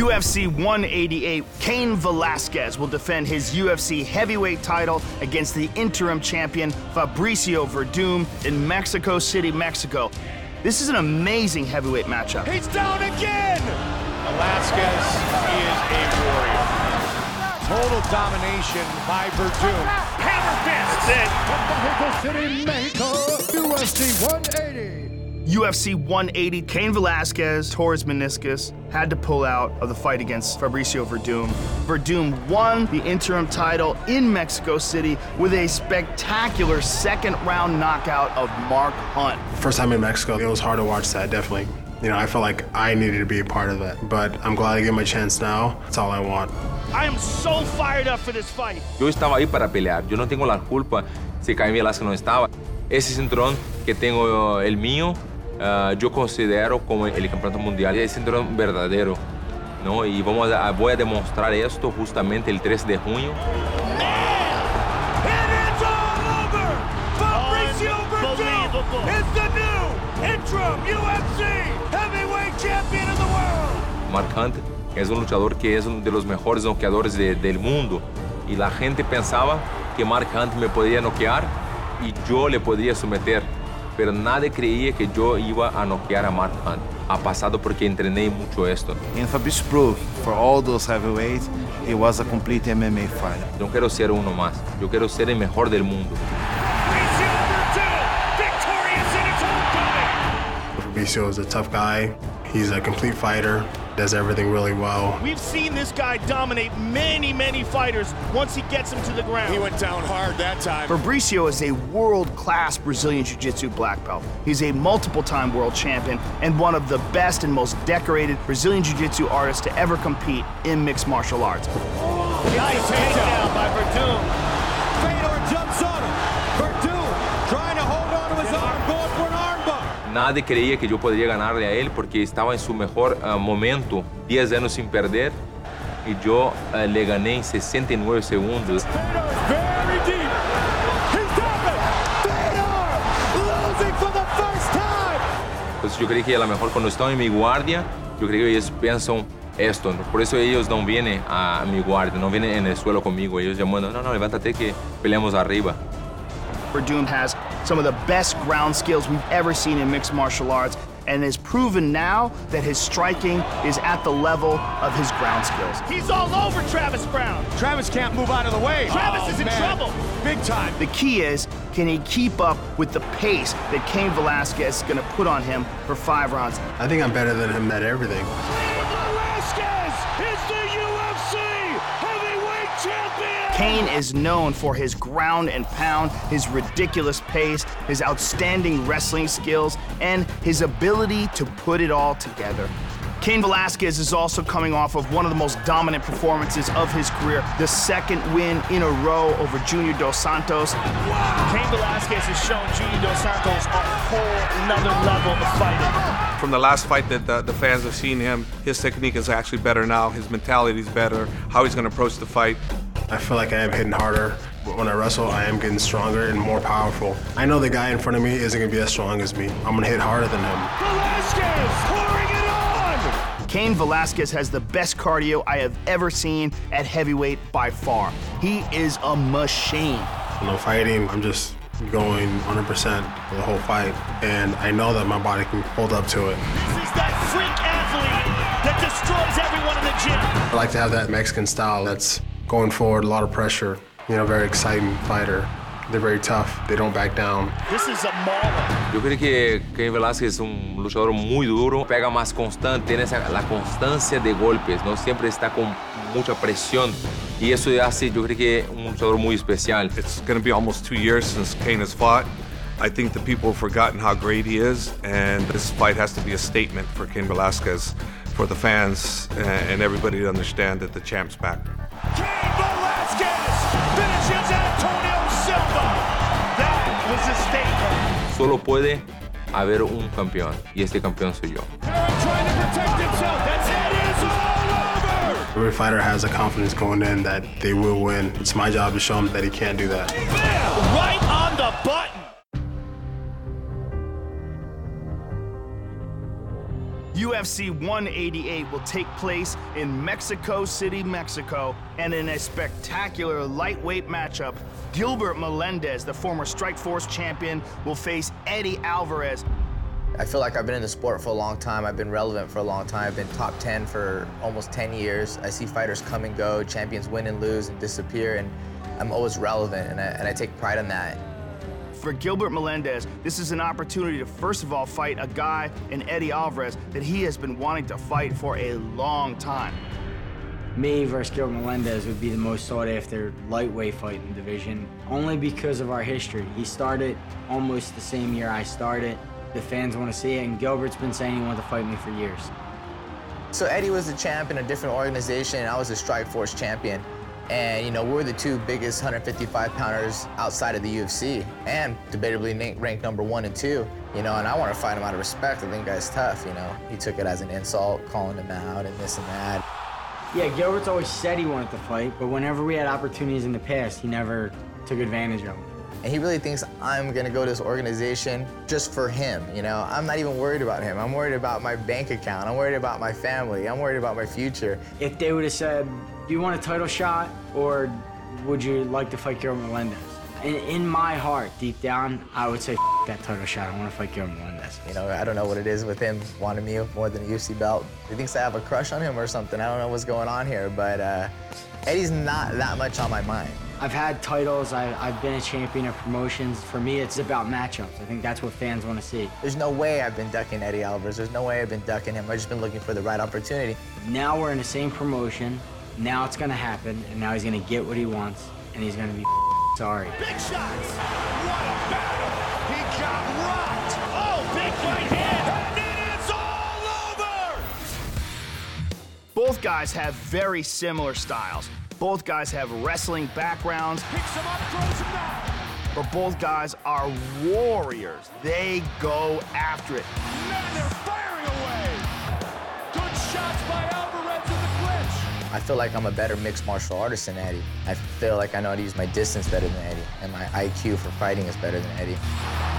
UFC 188, Cain Velasquez will defend his UFC heavyweight title against the interim champion Fabricio Werdum in Mexico City, Mexico. This is an amazing heavyweight matchup. He's down again! Velasquez is a warrior. Total domination by Werdum. Hammer fist! Mexico City, Mexico, UFC 180. UFC 180, Cain Velasquez tore his meniscus, had to pull out of the fight against Fabricio Werdum. Werdum won the interim title in Mexico City with a spectacular second round knockout of Mark Hunt. First time in Mexico, it was hard to watch that, definitely. You know, I felt like I needed to be a part of that, but I'm glad I get my chance now. That's all I want. I am so fired up for this fight. Yo estaba ahí para pelear. Yo no tengo la culpa si Caín Velasquez no estaba. Ese cinturón que tengo el mío, uh, yo considero como el campeonato mundial. Es cinturón verdadero. ¿no? Y vamos a, voy a demostrar esto justamente el 3 de junio. Mark Hunt es un luchador que es uno de los mejores noqueadores de, del mundo. Y la gente pensaba que Mark Hunt me podía noquear y yo le podría someter. Pero nadie creía que yo iba a noquear a Mark Hunt. Ha pasado porque entrené mucho esto. And Fabrice proved for all those heavyweights, it was a complete MMA fight. No quiero ser uno más. Yo quiero ser el mejor del mundo. Fabricio is a tough guy. He's a complete fighter, does everything really well. We've seen this guy dominate many, many fighters once he gets him to the ground. He went down hard that time. Fabricio is a world-class Brazilian Jiu-Jitsu black belt. He's a multiple-time world champion and one of the best and most decorated Brazilian Jiu-Jitsu artists to ever compete in mixed martial arts. Nice takedown by Werdum. Nadie creía que yo podría ganarle a él porque estaba en su mejor uh, momento, 10 años sin perder, y yo uh, le gané en 69 segundos. Very deep. He's got it. Fedor losing for the first time. Pues yo creí que a lo mejor cuando están en mi guardia, yo creo que ellos piensan esto. ¿no? Por eso ellos no vienen a mi guardia, no vienen en el suelo conmigo. Ellos llaman, no, no, levántate que peleamos arriba. Verdum has some of the best ground skills we've ever seen in mixed martial arts and has proven now that his striking is at the level of his ground skills. He's all over Travis Browne. Travis can't move out of the way. Travis is in oh, trouble. Big time. The key is, can he keep up with the pace that Cain Velasquez is going to put on him for five rounds? I think I'm better than him at everything. Cain Velasquez is the UFC heavyweight champion. Cain is known for his ground and pound, his ridiculous pace, his outstanding wrestling skills, and his ability to put it all together. Cain Velasquez is also coming off of one of the most dominant performances of his career, the second win in a row over Junior Dos Santos. Cain Velasquez has shown Junior Dos Santos a whole nother level of fighting. From the last fight that the, the fans have seen him, his technique is actually better now. His mentality is better. How he's going to approach the fight. I feel like I am hitting harder. But when I wrestle, I am getting stronger and more powerful. I know the guy in front of me isn't going to be as strong as me. I'm going to hit harder than him. Velasquez pouring it on. Cain Velasquez has the best cardio I have ever seen at heavyweight by far. He is a machine. When I'm fighting, I'm just going 100% for the whole fight. And I know that my body can hold up to it. This is that freak athlete that destroys everyone in the gym. I like to have that Mexican style that's going forward, a lot of pressure. You know, very exciting fighter. They're very tough. They don't back down. This is a mauler. Yo creo que Cain Velasquez es un luchador muy duro, pega más constante, tiene esa, la constancia de golpes, ¿no? Siempre está con mucha presión y eso hace, yo creo que un luchador muy especial. It's going to be almost two years since Kane has fought. I think the people have forgotten how great he is, and this fight has to be a statement for Cain Velasquez, for the fans, and everybody to understand that the champ's back. Cain Velasquez finishes Antonio Silva. That was a statement. Solo puede haber un campeón y este campeón soy yo. Every fighter has a confidence going in that they will win. It's my job to show them that he can't do that. Right on the button. UFC 188 will take place in Mexico City, Mexico, and in a spectacular lightweight matchup, Gilbert Melendez, the former Strikeforce champion, will face Eddie Alvarez. I feel like I've been in the sport for a long time. I've been relevant for a long time. I've been top 10 for almost 10 years. I see fighters come and go, champions win and lose and disappear, and I'm always relevant, and I, and I take pride in that. For Gilbert Melendez, this is an opportunity to first of all fight a guy in Eddie Alvarez that he has been wanting to fight for a long time. Me versus Gilbert Melendez would be the most sought after lightweight fight in the division, only because of our history. He started almost the same year I started. The fans want to see it, and Gilbert's been saying he wanted to fight me for years. So Eddie was the champ in a different organization, and I was a Strikeforce champion. And, you know, we're the two biggest 155 pounders outside of the UFC and debatably ranked number one and two, you know, and I want to fight him out of respect. I think guy's tough, you know. He took it as an insult, calling him out and this and that. Yeah, Gilbert's always said he wanted to fight, but whenever we had opportunities in the past, he never took advantage of them. And he really thinks I'm gonna go to this organization just for him, you know? I'm not even worried about him. I'm worried about my bank account. I'm worried about my family. I'm worried about my future. If they would have said, do you want a title shot or would you like to fight Gilbert Melendez? In, in my heart, deep down, I would say that title shot. I want to fight Gilbert Melendez. You know, I don't know what it is with him wanting me more than a UFC belt. He thinks I have a crush on him or something. I don't know what's going on here, but uh, Eddie's not that much on my mind. I've had titles, I, have been a champion of promotions. For me, it's about matchups. I think that's what fans want to see. There's no way I've been ducking Eddie Alvarez. There's no way I've been ducking him. I've just been looking for the right opportunity. Now we're in the same promotion. Now it's going to happen, and now he's going to get what he wants, and he's going to be sorry. Big shots! What a battle! He got rocked! Oh, big right hand! And it's all over! Both guys have very similar styles. Both guys have wrestling backgrounds. Picks him up, throws him down. But both guys are warriors. They go after it. Man, they're firing away. Good shots by Alvarez in the clinch. I feel like I'm a better mixed martial artist than Eddie. I feel like I know how to use my distance better than Eddie, and my IQ for fighting is better than Eddie.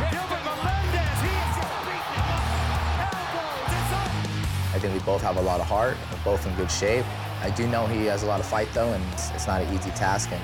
Gilbert Melendez, he is beating him up. Elbows, it's up. I think we both have a lot of heart. We're both in good shape. I do know he has a lot of fight though, and it's, it's not an easy task and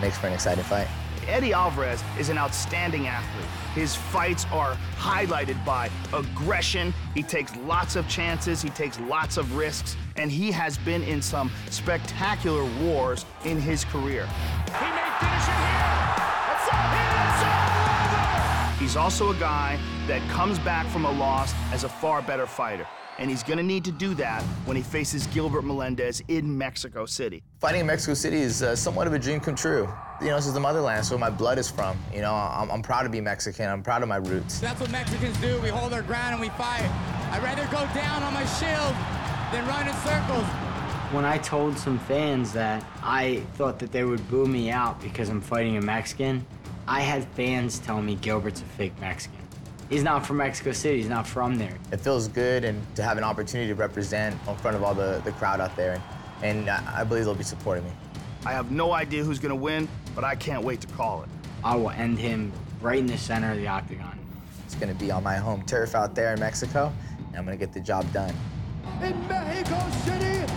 makes for an exciting fight. Eddie Alvarez is an outstanding athlete. His fights are highlighted by aggression. He takes lots of chances, he takes lots of risks, and he has been in some spectacular wars in his career. He may finish it here. It's all here. It's all over. He's also a guy that comes back from a loss as a far better fighter and he's going to need to do that when he faces Gilbert Melendez in Mexico City. Fighting in Mexico City is uh, somewhat of a dream come true. You know, this is the motherland, so my blood is from. You know, I'm, I'm proud to be Mexican. I'm proud of my roots. That's what Mexicans do. We hold our ground and we fight. I'd rather go down on my shield than run in circles. When I told some fans that I thought that they would boo me out because I'm fighting a Mexican, I had fans tell me Gilbert's a fake Mexican. He's not from Mexico City. He's not from there. It feels good and to have an opportunity to represent in front of all the, the crowd out there. And, and I believe they'll be supporting me. I have no idea who's going to win, but I can't wait to call it. I will end him right in the center of the octagon. It's going to be on my home turf out there in Mexico, and I'm going to get the job done. In Mexico City,